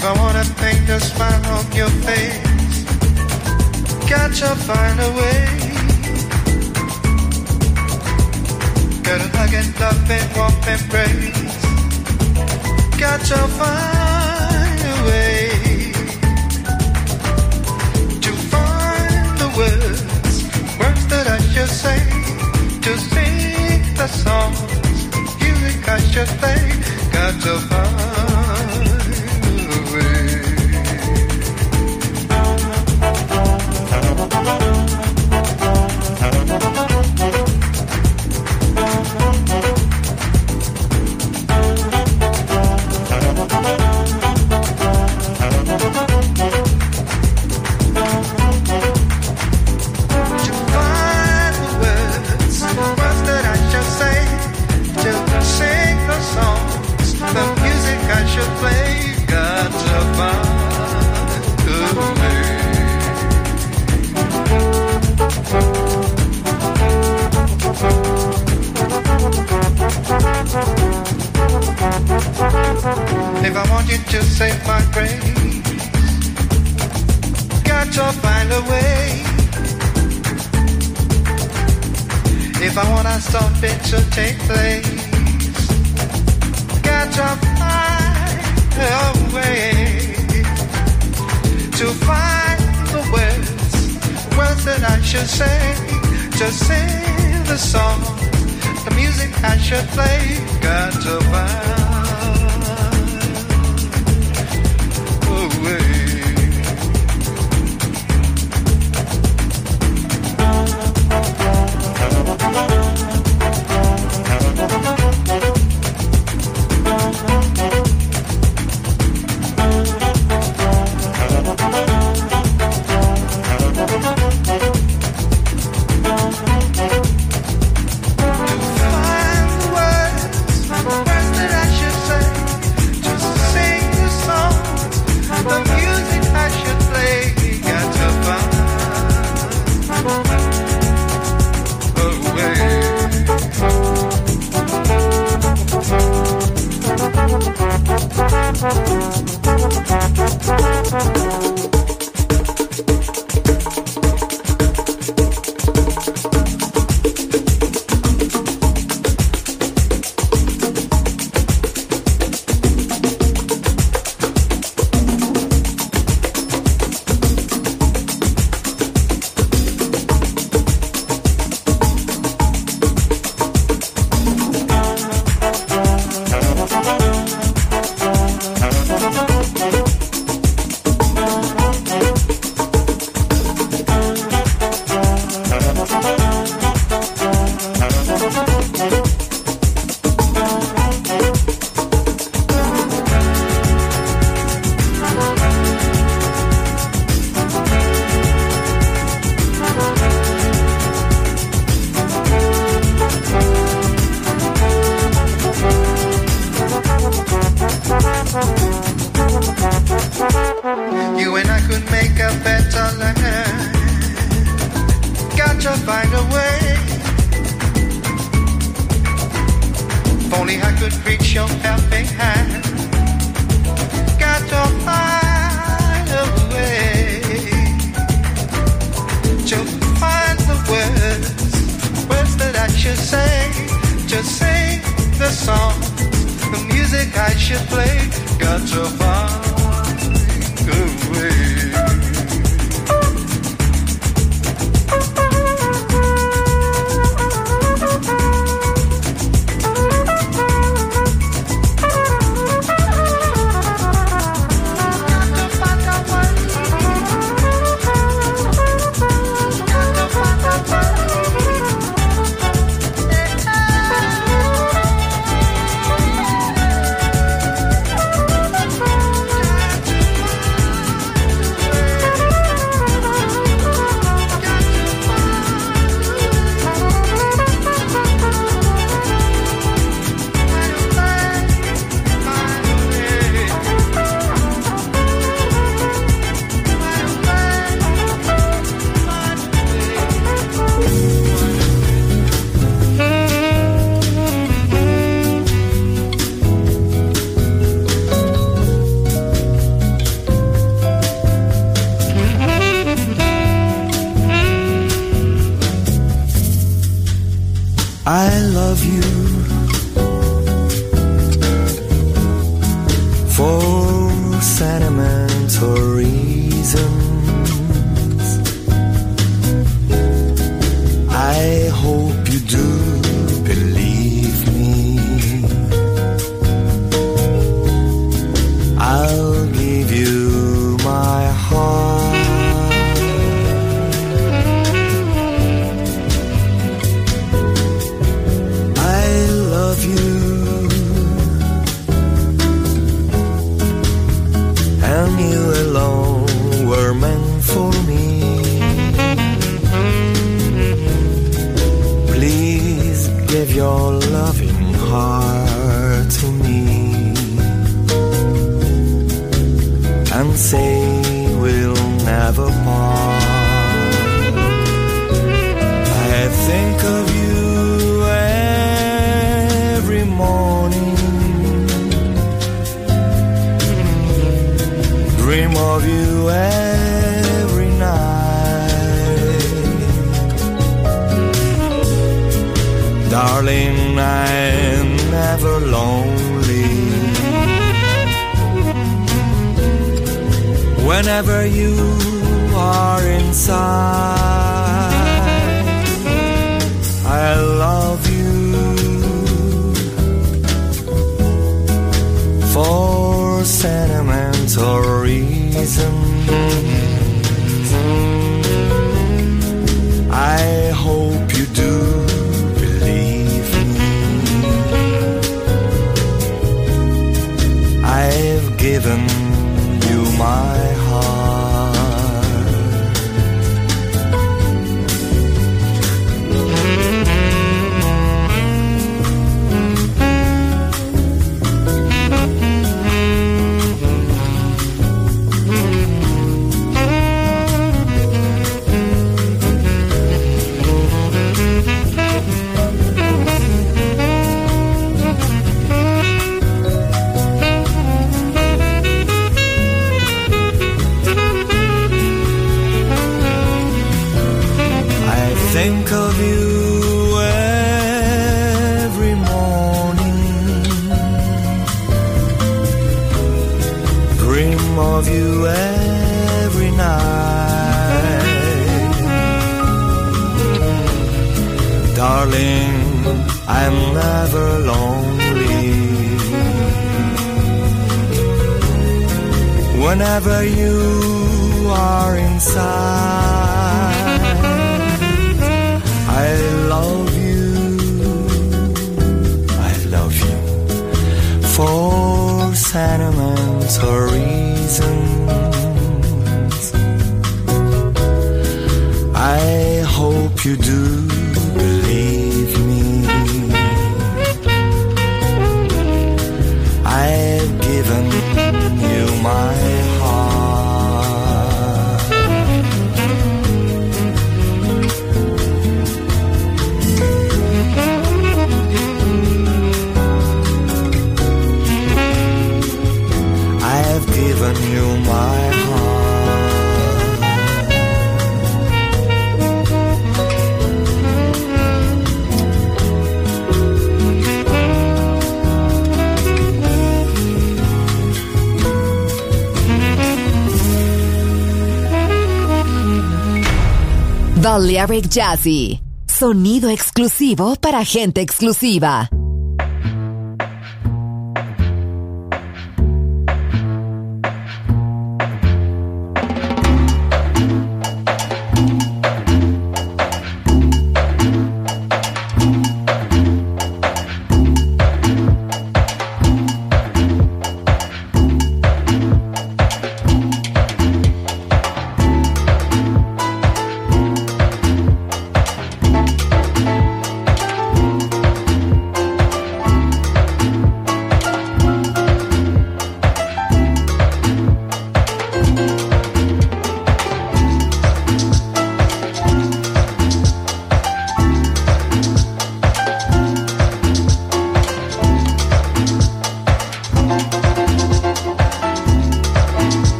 Babe, I wanna paint the smile on your face. Gotcha, find a way. Gotta hug and love and warm embrace. Gotcha, find a way. To find the words, words that I should say. To sing the songs, music I should play. Gotcha, find. fit to take place. Got to find a way to find the words, words that I should say, to sing the song, the music I should play. Got to find. Only I could reach your helping hand. Got to find a way to find the words, words that I should say, to sing the song, the music I should play. Got to Balearic Jazzy. Sonido exclusivo para gente exclusiva.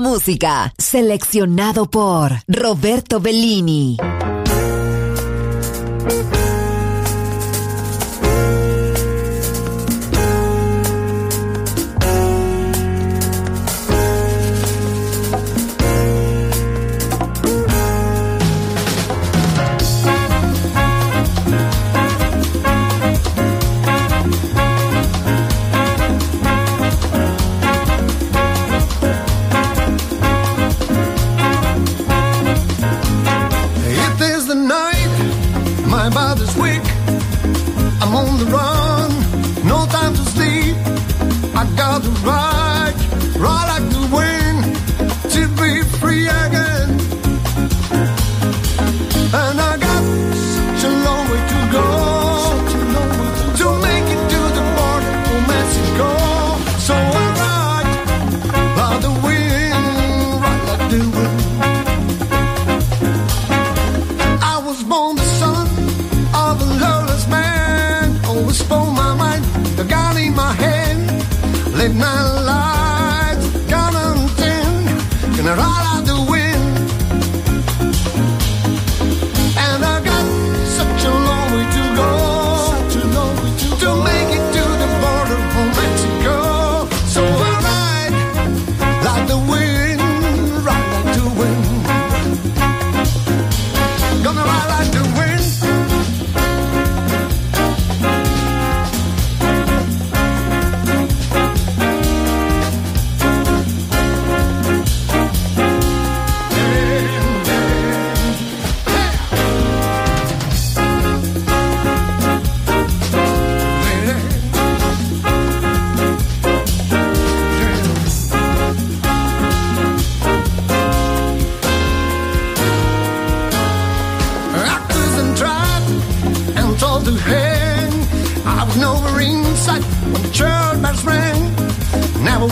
Música. Seleccionado por Roberto Bellini.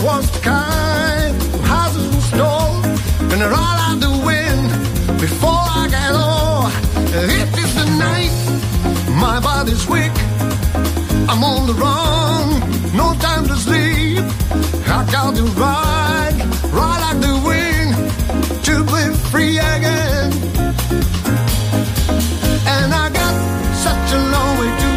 Was the kind of houses were stole, and they're all out the wind before I get old. It is the night, my body's weak. I'm on the run, no time to sleep. I got to ride, ride like the wind to be free again. And I got such a long way to